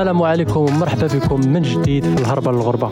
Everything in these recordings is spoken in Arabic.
السلام عليكم ومرحبا بكم من جديد في الهربة للغربة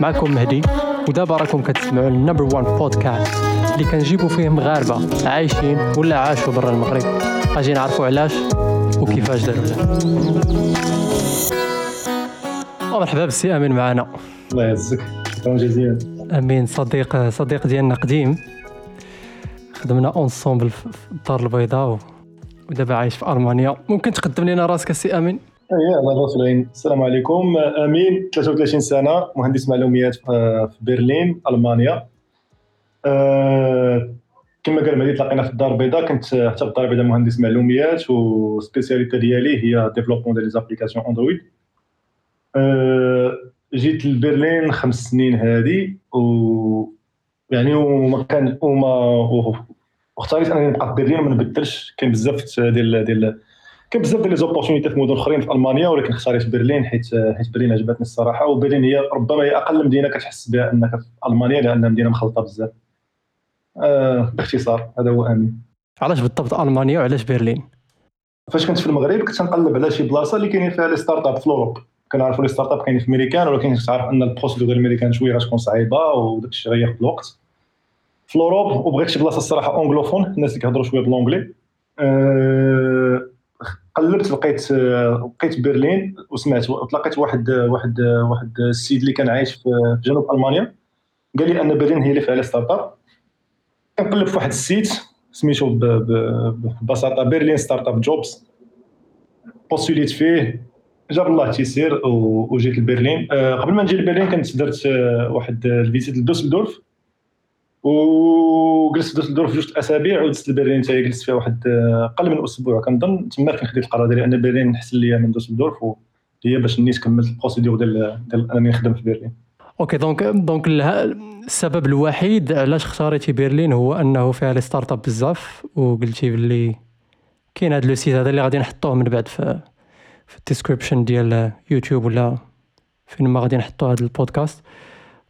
معكم مهدي ودابا راكم كتسمعوا ال number 1 بودكاست اللي كنجيبوا فيه مغاربه عايشين ولا عاشوا برا المغرب. أجي نعرفوا علاش وكيفاش داروا مرحبا بالسي أمين معنا. الله يعزك. شكرا جزيلا. أمين صديق صديق ديالنا قديم. خدمنا ensemble في الدار البيضاء ودابا عايش في ألمانيا. ممكن تقدم لنا راسك السي أمين؟ إيه الله السلام عليكم. أمين 33 سنة مهندس معلومات في برلين ألمانيا. أه كما قال مهدي تلاقينا في الدار البيضاء. كنت حتى في الدار البيضاء مهندس معلومات وال spécialité ديالي هي développement ديال les applications Android. أه جيت لبرلين خمس سنين هادي و يعني وما كان وما واختاريت أنني نبقى في برلين وما نبدلش. كاين بزاف ديال ديال كاين بزاف ديال les opportunités في مدن أخرين في ألمانيا ولكن اختاريت برلين حيت حيت برلين عجبتني الصراحة. وبرلين هي ربما هي أقل مدينة كتحس بها أنك في ألمانيا لانها مدينة مخلطة بزاف. آه باختصار هذا هو امين علاش بالضبط ألمانيا وعلاش برلين؟ فاش كنت في المغرب كنت نقلب على شي بلاصة اللي كاينين فيها les start-ups في Europe. كنعرفوا les start-ups كاينين في أمريكان ولكن تعرف أن ال procédure ديال الامريكان شوية غتكون صعيبة وداك الشيء غياخذ الوقت. في Europe وبغيت شي بلاصة الصراحة anglophone الناس اللي كيهضروا شوية ب l'anglais أه قلبت لقيت لقيت برلين وسمعت تلاقيت واحد واحد واحد السيد اللي كان عايش في جنوب ألمانيا. قال لي أن برلين هي اللي فيها start-up كنقلب في واحد ال site سميتو ببساطة Berlin Startup Jobs. بوستوليت فيه جاب الله تيسير وجيت لبرلين. قبل ما نجي لبرلين كنت درت واحد ال visite لدوسلدورف وجلست في دوسلدورف جوج أسابيع ودزت لبرلين حتى جلست فيها واحد أقل من أسبوع. كنظن تما فين خديت القرار ديالي أن برلين احسن ليا من دوسلدورف هي باش نيت كملت ال procédure ديال ديال أنني نخدم في برلين OK donc donc السبب الوحيد علاش اختاريتي برلين هو أنه فيها les start-ups بزاف وقلتي باللي كاين هذا le site هذا اللي غادي نحطوه من بعد في في ال description ديال يوتيوب ولا فين ما غادي نحطوا هذا البودكاست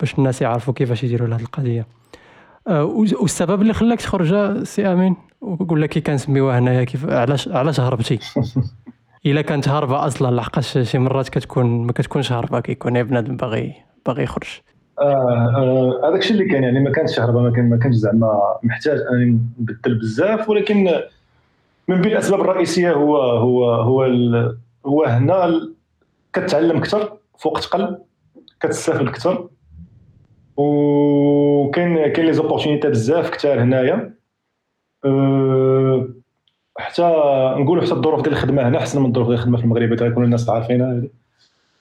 باش الناس يعرفوا كيفاش يديروا هذه القضية. والسبب اللي خلاك تخرج سي أمين؟ وقول لك كي كنسميوها هنايا كيف علاش علاش هربتي؟ إلا كانت هاربه أصلا لحقاش شي مرات كتكون ما كتكونش هاربه كيكون بنادم باغي باغي يخرج. آه هذاك الشيء اللي كان يعني ما كانش هربة ما كان ما كانش زعما محتاج انني نبدل بزاف ولكن من بين الأسباب الرئيسية هو هو هو هو هنا كتعلم أكثر في وقت قل كتستافد أكثر. وكاين كاين les opportunités بزاف كثار هنايا. أه حتى نقولوا حتى الظروف ديال الخدمة هنا أحسن من الظروف ديال الخدمة في المغرب غيكونوا الناس عارفينها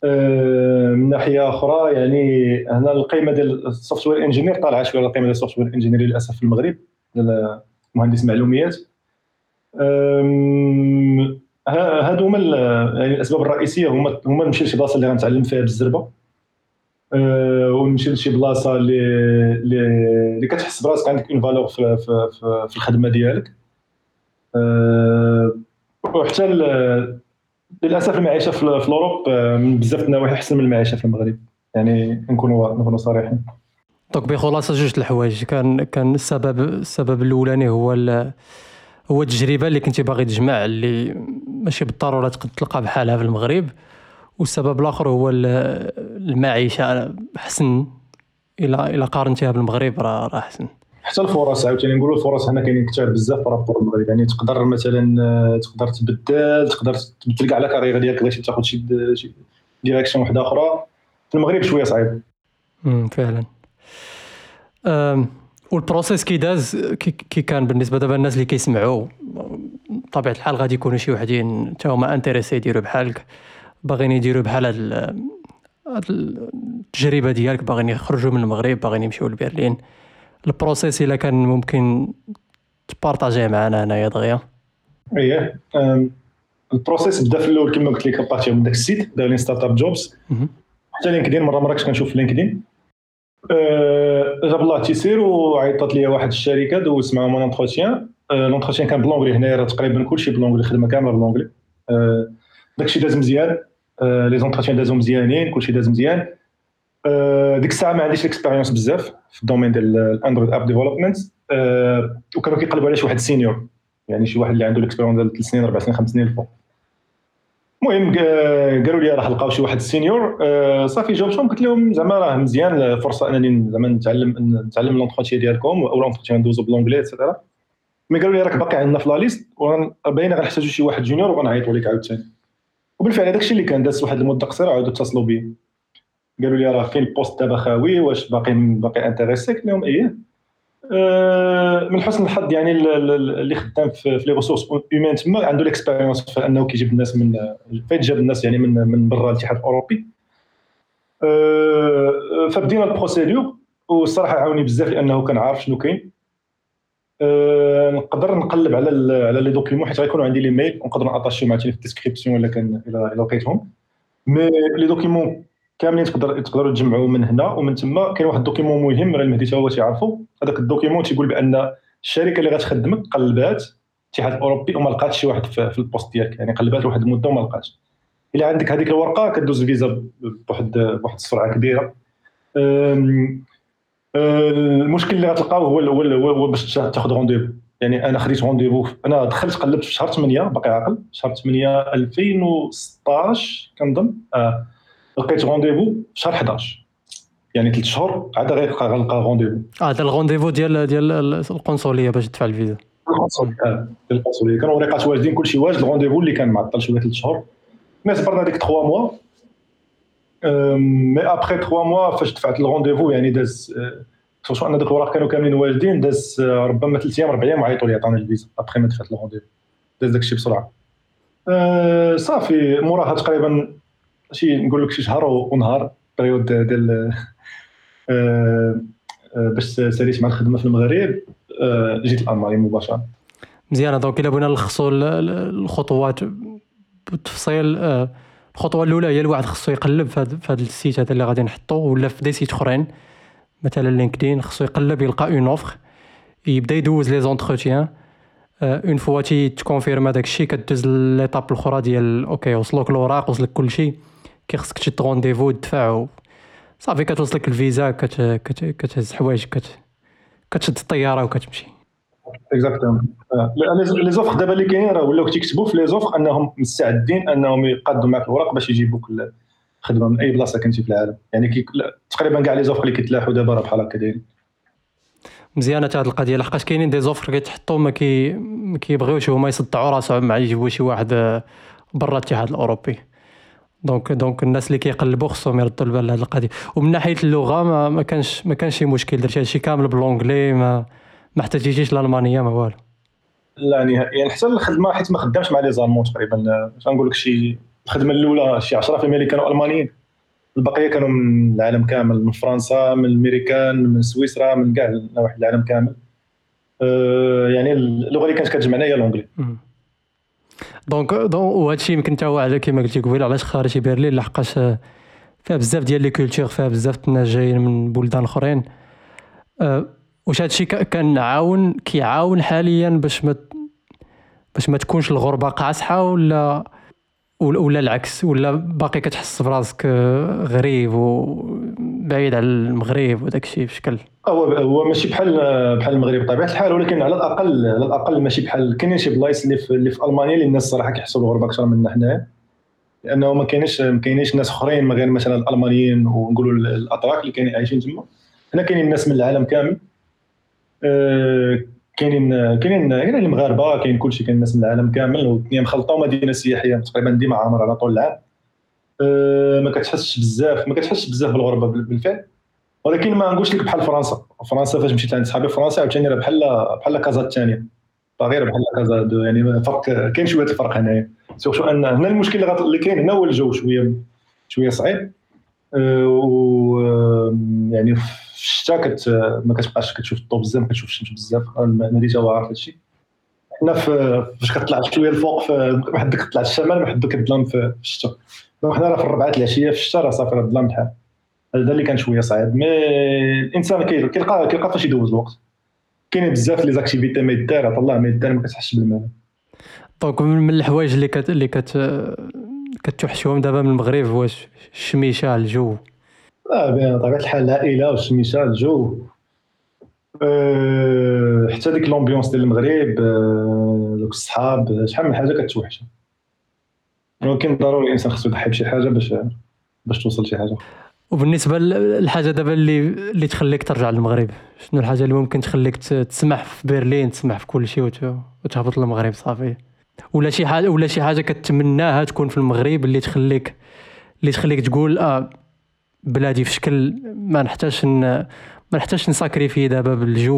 أه من ناحية أخرى يعني هنا القيمة ديال ال software engineer طالعة شوية القيمة ديال ال software engineer للأسف في المغرب مهندس معلومات هادو هما يعني الأسباب الرئيسية هما هما نمشي لشي بلاصة اللي غنتعلم فيها بالزربة. أه ونمشي لشي بلاصة اللي اللي كتحس براسك عندك une valeur في, في, في, في الخدمة ديالك. وحتى للأسف المعيشة في, Europe من بزاف النواحي أحسن من المعيشة في المغرب. يعني نكونوا نكونوا صريحين. donc بخلاصة جوج الحوايج. كان كان السبب السبب الأولاني هو هو التجربة اللي كنتي باغي تجمع اللي ماشي بالضرورة تقدر تلقى بحالها في المغرب. والسبب الآخر هو المعيشة حسن إلى إلى قارنتيها بالمغرب راه راه أحسن. حتى الفرص عاوتاني نقولوا الفرص هنا كاينين كثار بزاف par rapport المغرب. يعني تقدر مثلا تقدر تبدل تقدر تبدل كاع la carrière ديالك بغيتي تاخذ شي direction واحدة أخرى. في المغرب شوية صعيب. امم فعلا. وال process كي داز كي كان بالنسبة دابا الناس اللي كيسمعوا بطبيعه الحال غادي يكونوا شي وحدين حتى هما intéressés يديروا بحالك باغيين يديروا بحال هاد التجربة ديالك باغيين يخرجوا من المغرب باغيين يمشيو لبرلين. ال process إلا كان ممكن تبارطاجيه معنا هنايا دغيا؟ اييه ال process بدا في الأول كما قلت لك بارتي من داك ال site دايرين startup jobs. حتى LinkedIn مرة كنت كنشوف في LinkedIn. جاب الله تيسير وعيطت لي واحد الشركة دوزت معاهم un entretien l'entretien كان ب l'anglais هنايا تقريبا كلشي ب l'anglais الخدمه كاملة ب l'anglais داكشي داز مزيان. les entretiens دازو مزيانين كلشي داز مزيان ديك الساعة ما عنديش ال expérience بزاف في ال domaine ديال ال Android app development وكانوا كيقلبوا على شي واحد senior يعني شي واحد اللي عنده ال expérience ديال 3 سنين 4 سنين 5 سنين الفوق. المهم قالوا لي راه لقاو شي واحد ال senior آه، صافي جاوبتهم قلت لهم زعما راه مزيان فرصة أنني زعما نتعلم نتعلم l'entretien ديالكم أو l'entretien ندوزو ب l'anglais et cetera mais قالوا لي راك باقي عندنا في la liste باينه غنحتاجو شي واحد junior وغنعيطوا لك عاوتاني. وبالفعل هذاك الشيء اللي كان داز واحد المده قصيره عاودوا اتصلوا بي قالوا لي راه كاين ال poste دابا خاوي واش باقي باقي intéressé قلت لهم إيه. أه من حسن الحظ يعني اللي خدام في les ressources humaines تما عنده l'expérience في أنه كيجيب الناس من فين جاب الناس يعني من من برا الاتحاد الأوروبي. أه فبدينا ال procédure والصراحة عاوني بزاف لأنه كان عارف شنو كاين. أه نقدر نقلب على على les documents حيت غيكونوا عندي les mails ونقدر ناطاشي مع في ال description الا كان الا لقيتهم. mais les documents كاملين تقدر تقدروا تجمعوا من هنا ومن تما كاين واحد ال document مهم راه المهدي هو تيعرفوا هذاك ال document تيقول بأن الشركة اللي غتخدمك قلبات الاتحاد الاوروبي وما لقاتش شي واحد في ال poste ديالك يعني قلبات واحد المدة وما لقاتش. إلا عندك هذيك الورقة كدوز الفيزا بواحد بواحد السرعة كبيرة. المشكل اللي غتلقاو هو هو هو باش تاخذ rendez-vous يعني أنا خديت rendez-vous أنا دخلت قلبت في شهر 8 باقي عاقل. شهر 8 2016 كنظن. آه لقيت rendez-vous في شهر 11 يعني ثلاث شهور عاد غنلقى rendez-vous آه هذا ال rendez-vous ديال ديال القنصلية باش تدفع الفيزا. القنصلية. آه القنصلية. كانوا وريقات واجدين كلشي واجد. ال rendez-vous اللي كان معطل شوية ثلاث شهور. mais صبرنا ديك 3 موا مي ابخي 3 موا فاش دفعت ال rendez-vous يعني داز خصوصا ان دوك الوراق كانوا كاملين واجدين داز ربما ثلاث أيام أربع أيام عيطوا لي عطاني الفيزا ابخي ما دفعت ال rendez-vous داز داكشي بسرعة. أه صافي موراها تقريبا شي نقول لك شي شهر ونهار période ديال آه، آه، باش ساليت مع الخدمة في المغرب. آه، جيت لألمانيا مباشرة. مزيان donc إلا بغينا نلخصوا الخطوات بالتفصيل الخطوة الأولى هي الواحد خصو يقلب في هذا ال site هذا اللي غادي نحطو ولا في des sites أخرين. مثلا LinkedIn خصو يقلب يلقى une offre يبدأ يدوز les entretiens. une fois تيتكونفيرما هذاك الشيء كدوز l'étape الأخرى ديال OK وصلوك الأوراق وصلك كل شيء. كي خصك تشد rendez-vous تدفع صافي كتوصلك الفيزا كتهز حوايج كتشد الطيارة وكتمشي. exactement les offres دابا اللي كاينين راه ولاو تيكتبوا في les offres انهم مستعدين انهم يقادوا معك الوراق باش يجيبوك الخدمه من اي بلاصه كنتي في العالم يعني تقريبا كاع les offres اللي كيتلاحوا دابا راه بحال هكا دايرين مزيانه هذه القضية لحقاش كاينين des offres كيتحطوا ما كي ما كيبغيوش هما يصدعوا راسهم مع يجيبوا شي واحد برا الاتحاد الاوروبي donc donc الناس اللي كيقلبوا خصهم يردوا البال لهذه القضية ومن ناحيه اللغة ما, كانش ما كانش شي مشكل درتي هادشي كامل ب l'anglais ما ما احتاجيتيش الالمانيه ما والو. لا نهائيا. يعني حتى الخدمه حيت ما خدامش مع les Allemands تقريبا. غنقول لك شي الخدمة الأولى شي 10% اللي كانوا ألمانيين. البقية كانوا من العالم كامل من فرنسا من الامريكان من سويسرا من كاع نواحي العالم كامل. أه يعني اللغة اللي كانت كتجمعنا هي l'anglais donc donc وهذا الشيء يمكن حتى هو على كما قلتي قبيلة علاش ختاريتي برلين؟ لحقاش فيها بزاف ديال les cultures فيها بزاف الناس جايين من بلدان أخرين. أه واش هذا الشيء كان عاون كيعاون حاليا باش ما باش ما تكونش الغربة قاصحه ولا ولا العكس ولا باقي كتحس براسك غريب وبعيد على المغرب وداك الشيء بشكل؟ هو هو ماشي بحال بحال المغرب بطبيعة الحال ولكن على الاقل على الأقل ماشي بحال كاينين شي بلايص اللي في, اللي في ألمانيا اللي الناس صراحة كيحسوا بالغربة أكثر منا حنايا لأنه ما كاينينش ما كاينينش ناس أخرين غير مثلا الألمانيين ونقولوا الاتراك اللي كاينين عايشين تما. هنا كاينين ناس من العالم كامل. كاينين كاينين كاينين المغاربة كاين كلشي كاين الناس من العالم كامل والدنيا مخلطة ومدينة سياحية تقريبا ديما عامر على طول العام. أه ما كتحسش بزاف ما كتحسش بزاف بالغربة بالفعل. ولكن ما نقولش لك بحال فرنسا. فرنسا فاش مشيت عند صحابي فرنسا عاوتاني راه بحال بحال كازا الثانية غير بحال كازا دو يعني فرق كاين شوية الفرق هنايا. surtout أن هنا المشكل اللي كاين هنا هو الجو شوية شوية صعيب. و يعني في الشتاء كت ما كتبقاش كتشوف الضو بزاف ما كتشوفش الشمس بزاف. المدينة هو عارف هادشي. حنا فاش كطلع شوية الفوق ما حدك كطلع الشمال ما حدك كتظلم في الشتاء حنا راه في الربعات العشية في الشتاء راه صافي راه الظلام بحال. هذا اللي كان شوية صعيب. mais الإنسان كيلقى كيلقى فاش يدوز الوقت. كاينين بزاف les activités ما يدار الله ما يدار ما كتحسش بالملل donc من الحوايج اللي كت اللي كت كتوحشهم دابا من المغرب هو الشميشة الجو؟ بطبيعه الحال العائله والشميشه الجو. أه حتى ديك l'ambiance ديال المغرب أه دوك الصحاب شحال من حاجة كتوحش ولكن ضروري الإنسان خصو يضحي بشي حاجة باش باش توصل لشي حاجة. وبالنسبة للحاجه دابا اللي اللي تخليك ترجع للمغرب شنو الحاجة اللي ممكن تخليك تسمح في برلين تسمح في كل شيء وتهبط للمغرب صافي. ولا شي حاجة ولا شي حاجة كتمناها تكون في المغرب اللي تخليك اللي تخليك تقول آه بلادي في شكل ما نحتاجش ما نحتاجش نساكريفي دابا بالجو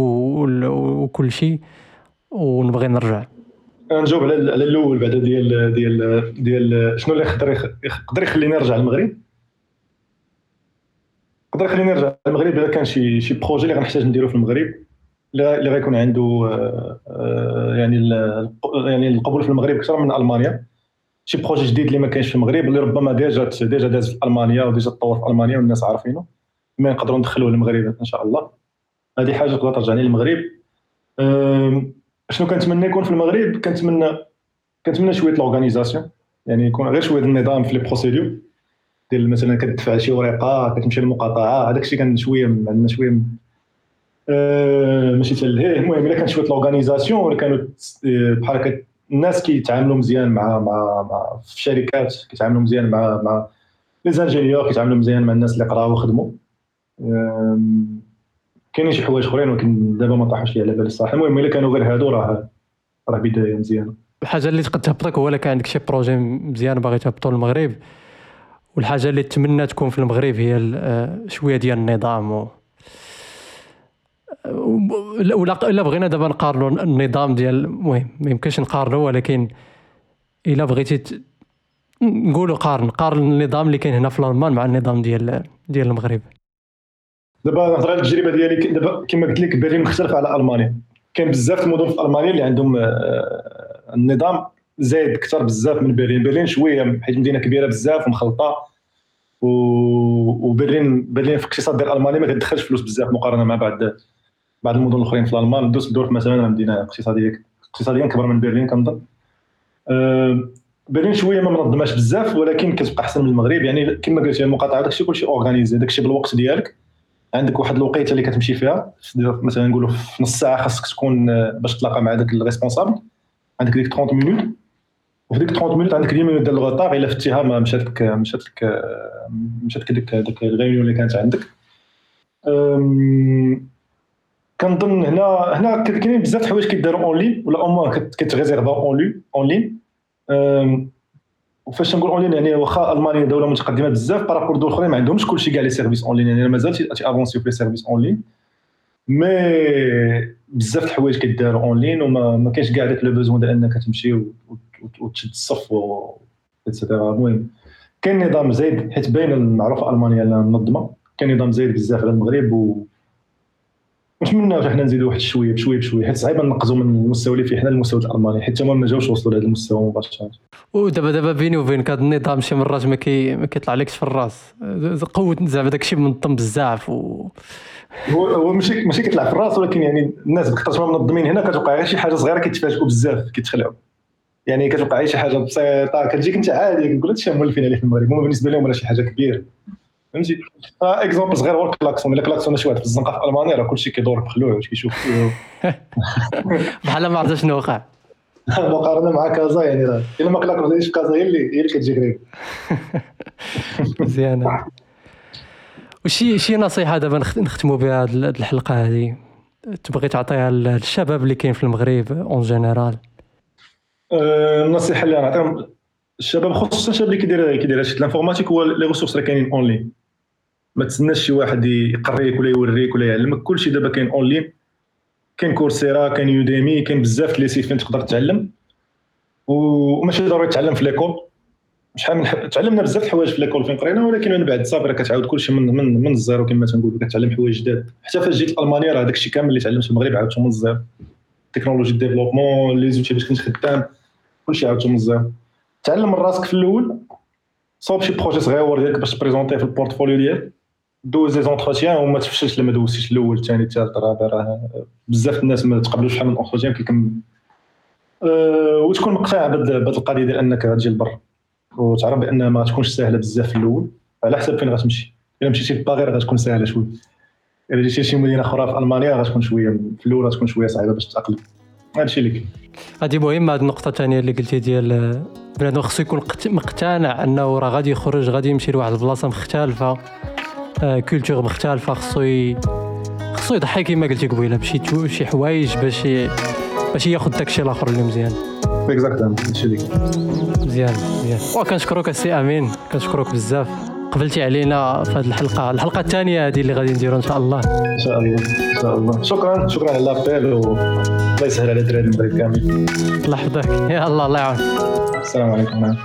وكل شيء ونبغي نرجع. نجاوب على الأول بعدا ديال ديال ديال شنو اللي يقدر يقدر يخليني نرجع للمغرب؟ يقدر يخليني نرجع للمغرب الا كان شي شي projet اللي غنحتاج نديرو في المغرب اللي غيكون عنده آه، آه، يعني يعني القبول في المغرب أكثر من ألمانيا. شي projet جديد اللي ما كاينش في المغرب اللي ربما déjà déjà داز في ألمانيا و déjà تطور في ألمانيا والناس عارفينه ما نقدروا ندخلوه للمغرب إن شاء الله. هذه حاجة تقدر ترجعني للمغرب. شنو كنتمنى يكون في المغرب؟ كنتمنى كنتمنى شوية l'organisation يعني يكون غير شوية النظام في les procédures. ديال مثلا كتدفع شي ورقة كتمشي للمقاطعة هذاك الشيء كان شوية عندنا شوية أه ماشي تلهيه المهم إلا كان شوية l'organisation ولا كانوا آه، بحال الناس كيتعاملوا مزيان مع مع, مع في الشركات كيتعاملوا مزيان مع مع les ingénieurs كيتعاملوا مزيان مع الناس اللي قراو وخدموا كاينين شي حوايج أخرين ولكن دابا ما طاحوش لي على بالي الصراحة. المهم إلا كانوا غير هادو راه راه بداية مزيانة. الحاجة اللي تقد تهبطك هو كان عندك شي بروجي مزيان باغي تهبطو للمغرب والحاجة اللي تمنى تكون في المغرب هي شوية ديال النظام و ولا بغينا دابا نقارنوا النظام ديال المهم ما يمكنش نقارنوا ولكن إلا بغيتي. نقولوا قارن قارن النظام اللي كاين هنا في الالمان مع النظام ديال ديال المغرب. دابا نهضر على التجربة ديالي دابا كما قلت لك برلين مختلف على ألمانيا. كاين بزاف المدن في ألمانيا اللي عندهم آه، النظام زايد أكثر بزاف من برلين. برلين شوية حيت مدينة كبيرة بزاف ومخلطة. و... وبرلين برلين في الاقتصاد ديال ألمانيا ما كتدخلش فلوس بزاف مقارنة مع بعض بعض المدن الأخرين في الألمان دوسلدورف مثلا مدينة اقتصادية اقتصاديا كبر من برلين كنظن. أه برلين شوية ما منظماش بزاف ولكن كتبقى أحسن من المغرب. يعني كما قلت المقاطعة داكشي كلشي organisé داكشي بالوقت ديالك. عندك واحد الوقيتة اللي كتمشي فيها. مثلا نقولوا في نص ساعة خاصك تكون آه، باش تلاقى مع داك الريسبونسابل. عندك ديك 30 minutes. وفي ديك 30 minutes عندك 10 minutes ديال ال retard الا فتيها ما مشات لك مشات لك مشات لك ديك ديك ال réunion اللي كانت عندك. كنظن هنا هنا كاينين بزاف الحوايج كيداروا en ligne ولا اوما كت réserver en ligne en ligne وفاش نقول en ligne يعني واخا ألمانيا دولة متقدمة بزاف par rapport دول أخرين ما عندهمش كلشي كاع les services en ligne يعني مازال très avancé في les services en ligne mais بزاف الحوايج كيداروا en ligne وما ما كاينش كاع داك le besoin ديال إنك تمشي وتشد الصف و et cetera المهم كاين نظام زايد حيت باين معروف ألمانيا منظمه كاين نظام زايد بزاف على المغرب و نتمنى حنا نزيدوا واحد شوية بشوية بشوية؟ حيت صعيب نقزوا من المستوى اللي فيه حنا للمستوى الألماني حيت هما ما جاوش وصلوا لهذا المستوى مباشرة. ودابا دابا بيني وبينك هذا النظام شي مرات ما كي ما كيطلع لكش في الراس. قوة زعما داك الشيء منظم بزاف و هو هو ماشي ماشي كيطلع في الراس ولكن يعني الناس بكثرة ما منظمين. هنا كتوقع غير شي حاجة صغيرة كيتفاجئوا بزاف كيتخلعوا يعني كتوقع شي حاجة بسيطة كتجيك انت عادي كتقول هادشي مولفين عليه في المغرب هما بالنسبة لهم ولا شي حاجة كبيرة. فهمتي؟ exemple صغير هو الكلاكسون. إلا كلاكسون شي واحد في الزنقة في ألمانيا راه كلشي كيدور بخلوع واش كيشوف. بحال ما عرفت شنو وقع. مقارنة مع كازا يعني راه إلا ما كلاكسونيش في كازا هي اللي هي اللي كتجي قريب. مزيانة. وشي شي نصيحة دابا نختموا بها هذه الحلقة هذه تبغي تعطيها للشباب اللي كاين في المغرب en général؟ النصيحة اللي نعطيهم الشباب خصوصا الشباب اللي كيدير كيدير هادشي. l'informatique هو les ressources راه كاينين en ligne ما تسناش شي واحد يقريك ولا يوريك ولا يعلمك. كلشي دابا كاين en ligne كاين Coursera كاين Udemy كاين بزاف les sites فين تقدر تتعلم وماشي ضروري تتعلم في l'école شحال من تعلمنا بزاف الحوايج في l'école فين قرينا ولكن من بعد صافي راه كتعاود كلشي من من من ال zéro كما تنقولوا كتعلم حوايج جداد. حتى فاش جيت ألمانيا راه داكشي كامل اللي تعلمت في المغرب عاودته من ال zéro. technologie développement les outils باش كنت خدام كلشي عاودته من ال zéro. تعلم من راسك في الأول صوب شي projet صغيور ديالك باش ت présenter ه في ال portfolio ديالك. دوز les entretiens وما تفشلش إلا ما دوزتيش الأول الثاني الثالث الرابع راه بزاف الناس ما تقبلوش شحال من entretien كيكمل أه وتكون مقتنع بهذه القضية ديال أنك غتجي لبرا. وتعرف بأن ما تكونش سهلة بزاف في الأول. على حسب فين غتمشي. إلا مشيتي لباريس راه غتكون سهلة شوية. إلا جيتي لشي مدينة أخرى في ألمانيا غتكون شوية في الأول غتكون شوية صعيبة باش تتأقلم. هادشي اللي كاين. هذه مهمه هذه النقطة الثانية اللي قلتي ديال بنادم خصو يكون مقتنع أنه راه غادي يخرج غادي يمشي لواحد البلاصة مختلفة. culture مختلفة خصو خصو يضحي كما قلتي قبيلة بشي شي حوايج باش باش ياخذ داكشي الآخر اللي مزيان. exactement هادشي اللي مزيان مزيان. وكنشكرك السي أمين كنشكرك بزاف. قبلتي علينا في هذه الحلقة. الحلقة الثانية هذه اللي غادي نديرو إن شاء الله. إن شاء الله إن شاء الله. شكرا شكرا على لابيل والله يسهل على الدراري المغرب كامل. الله يحفظك يا الله الله يعاون السلام عليكم.